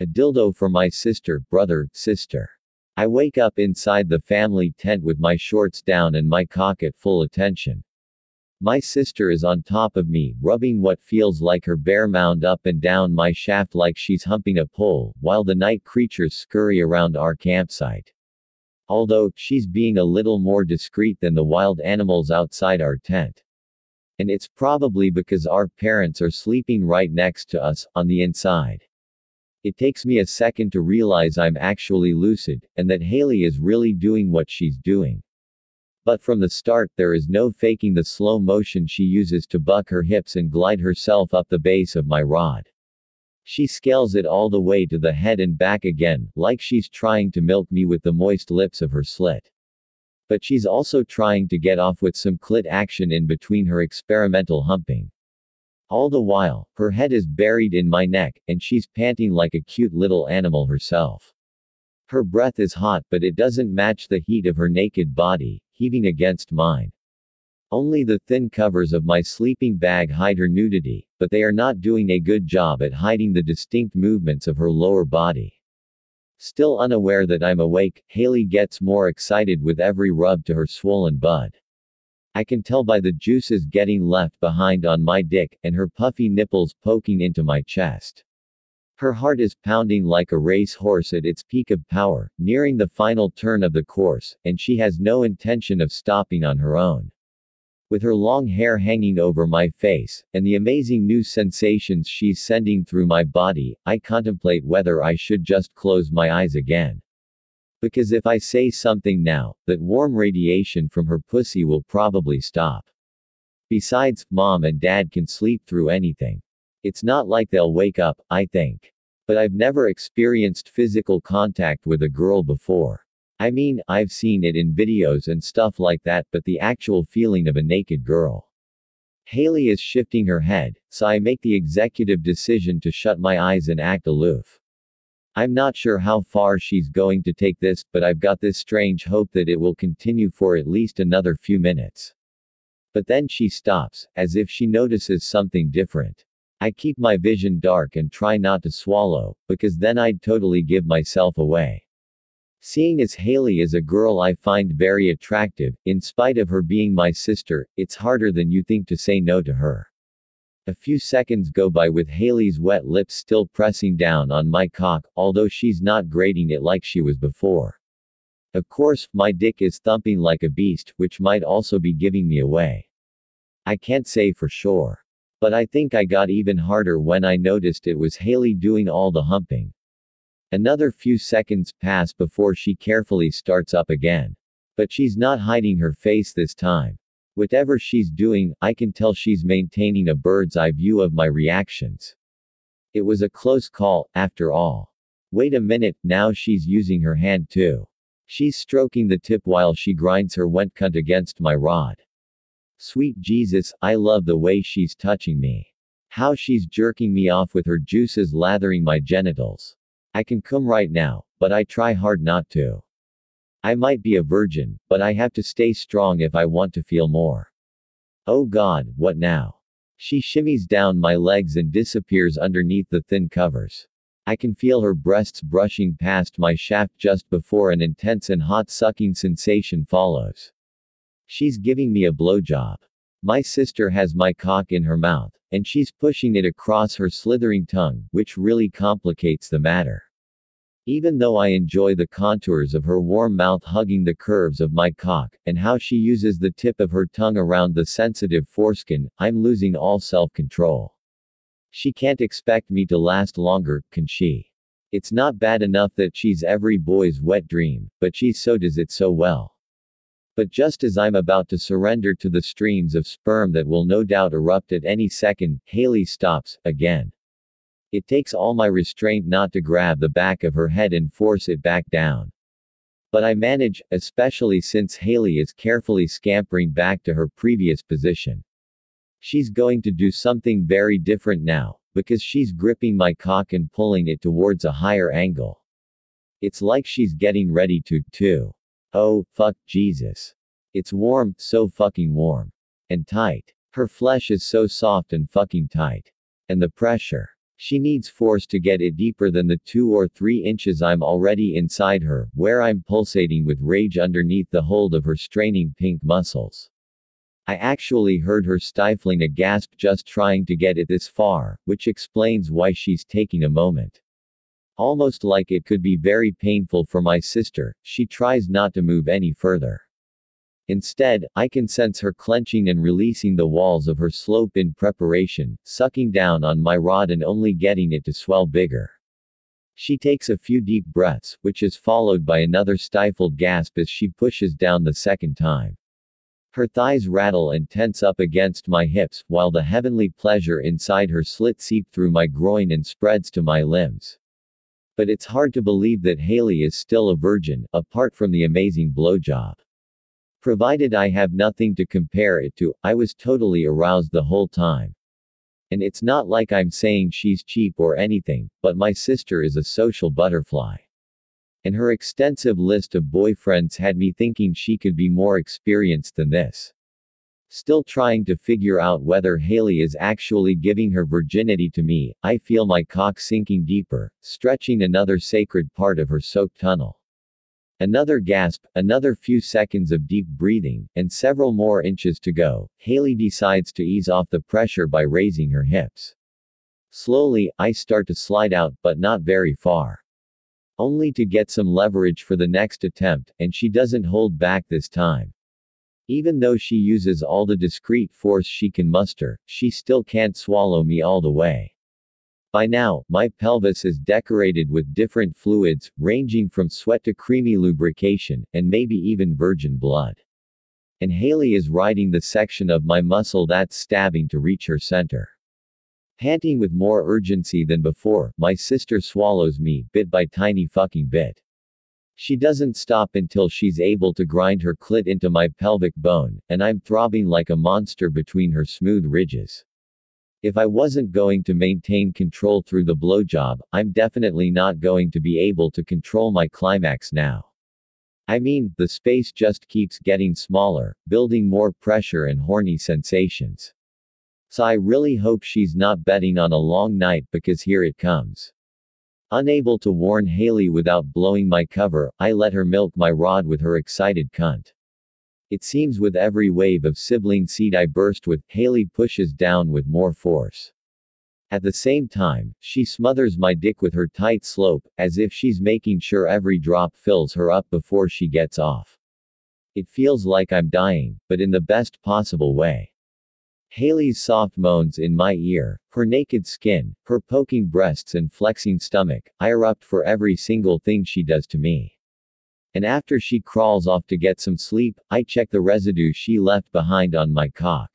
A dildo for my sister, brother, sister. I wake up inside the family tent with my shorts down and my cock at full attention. My sister is on top of me, rubbing what feels like her bare mound up and down my shaft like she's humping a pole, while the night creatures scurry around our campsite. Although, she's being a little more discreet than the wild animals outside our tent. And it's probably because our parents are sleeping right next to us, on the inside. It takes me a second to realize I'm actually lucid, and that Haley is really doing what she's doing. But from the start, there is no faking the slow motion she uses to buck her hips and glide herself up the base of my rod. She scales it all the way to the head and back again, like she's trying to milk me with the moist lips of her slit. But she's also trying to get off with some clit action in between her experimental humping. All the while, her head is buried in my neck, and she's panting like a cute little animal herself. Her breath is hot, but it doesn't match the heat of her naked body, heaving against mine. Only the thin covers of my sleeping bag hide her nudity, but they are not doing a good job at hiding the distinct movements of her lower body. Still unaware that I'm awake, Haley gets more excited with every rub to her swollen bud. I can tell by the juices getting left behind on my dick, and her puffy nipples poking into my chest. Her heart is pounding like a race horse at its peak of power, nearing the final turn of the course, and she has no intention of stopping on her own. With her long hair hanging over my face, and the amazing new sensations she's sending through my body, I contemplate whether I should just close my eyes again. Because if I say something now, that warm radiation from her pussy will probably stop. Besides, mom and dad can sleep through anything. It's not like they'll wake up, I think. But I've never experienced physical contact with a girl before. I mean, I've seen it in videos and stuff like that, but the actual feeling of a naked girl. Haley is shifting her head, so I make the executive decision to shut my eyes and act aloof. I'm not sure how far she's going to take this, but I've got this strange hope that it will continue for at least another few minutes. But then she stops, as if she notices something different. I keep my vision dark and try not to swallow, because then I'd totally give myself away. Seeing as Haley is a girl I find very attractive, in spite of her being my sister, it's harder than you think to say no to her. A few seconds go by with Haley's wet lips still pressing down on my cock, although she's not grating it like she was before. Of course, my dick is thumping like a beast, which might also be giving me away. I can't say for sure. But I think I got even harder when I noticed it was Haley doing all the humping. Another few seconds pass before she carefully starts up again. But she's not hiding her face this time. Whatever she's doing, I can tell she's maintaining a bird's eye view of my reactions. It was a close call, after all. Wait a minute, now she's using her hand too. She's stroking the tip while she grinds her wet cunt against my rod. Sweet Jesus, I love the way she's touching me. How she's jerking me off with her juices lathering my genitals. I can come right now, but I try hard not to. I might be a virgin, but I have to stay strong if I want to feel more. Oh god, what now? She shimmies down my legs and disappears underneath the thin covers. I can feel her breasts brushing past my shaft just before an intense and hot sucking sensation follows. She's giving me a blowjob. My sister has my cock in her mouth, and she's pushing it across her slithering tongue, which really complicates the matter. Even though I enjoy the contours of her warm mouth hugging the curves of my cock, and how she uses the tip of her tongue around the sensitive foreskin, I'm losing all self control. She can't expect me to last longer, can she? It's not bad enough that she's every boy's wet dream, but she so does it so well. But just as I'm about to surrender to the streams of sperm that will no doubt erupt at any second, Haley stops, again. It takes all my restraint not to grab the back of her head and force it back down. But I manage, especially since Haley is carefully scampering back to her previous position. She's going to do something very different now, because she's gripping my cock and pulling it towards a higher angle. It's like she's getting ready to, too. Oh, fuck, Jesus. It's warm, so fucking warm. And tight. Her flesh is so soft and fucking tight. And the pressure. She needs force to get it deeper than the 2 or 3 inches I'm already inside her, where I'm pulsating with rage underneath the hold of her straining pink muscles. I actually heard her stifling a gasp just trying to get it this far, which explains why she's taking a moment. Almost like it could be very painful for my sister, she tries not to move any further. Instead, I can sense her clenching and releasing the walls of her slope in preparation, sucking down on my rod and only getting it to swell bigger. She takes a few deep breaths, which is followed by another stifled gasp as she pushes down the second time. Her thighs rattle and tense up against my hips, while the heavenly pleasure inside her slit seep through my groin and spreads to my limbs. But it's hard to believe that Haley is still a virgin, apart from the amazing blowjob. Provided I have nothing to compare it to, I was totally aroused the whole time. And it's not like I'm saying she's cheap or anything, but my sister is a social butterfly. And her extensive list of boyfriends had me thinking she could be more experienced than this. Still trying to figure out whether Haley is actually giving her virginity to me, I feel my cock sinking deeper, stretching another sacred part of her soaked tunnel. Another gasp, another few seconds of deep breathing, and several more inches to go. Haley decides to ease off the pressure by raising her hips. Slowly, I start to slide out, but not very far. Only to get some leverage for the next attempt, and she doesn't hold back this time. Even though she uses all the discreet force she can muster, she still can't swallow me all the way. By now, my pelvis is decorated with different fluids, ranging from sweat to creamy lubrication, and maybe even virgin blood. And Haley is riding the section of my muscle that's stabbing to reach her center. Panting with more urgency than before, my sister swallows me, bit by tiny fucking bit. She doesn't stop until she's able to grind her clit into my pelvic bone, and I'm throbbing like a monster between her smooth ridges. If I wasn't going to maintain control through the blowjob, I'm definitely not going to be able to control my climax now. I mean, the space just keeps getting smaller, building more pressure and horny sensations. So I really hope she's not betting on a long night because here it comes. Unable to warn Haley without blowing my cover, I let her milk my rod with her excited cunt. It seems with every wave of sibling seed I burst with, Haley pushes down with more force. At the same time, she smothers my dick with her tight slope, as if she's making sure every drop fills her up before she gets off. It feels like I'm dying, but in the best possible way. Haley's soft moans in my ear, her naked skin, her poking breasts and flexing stomach, I erupt for every single thing she does to me. And after she crawls off to get some sleep, I check the residue she left behind on my cock.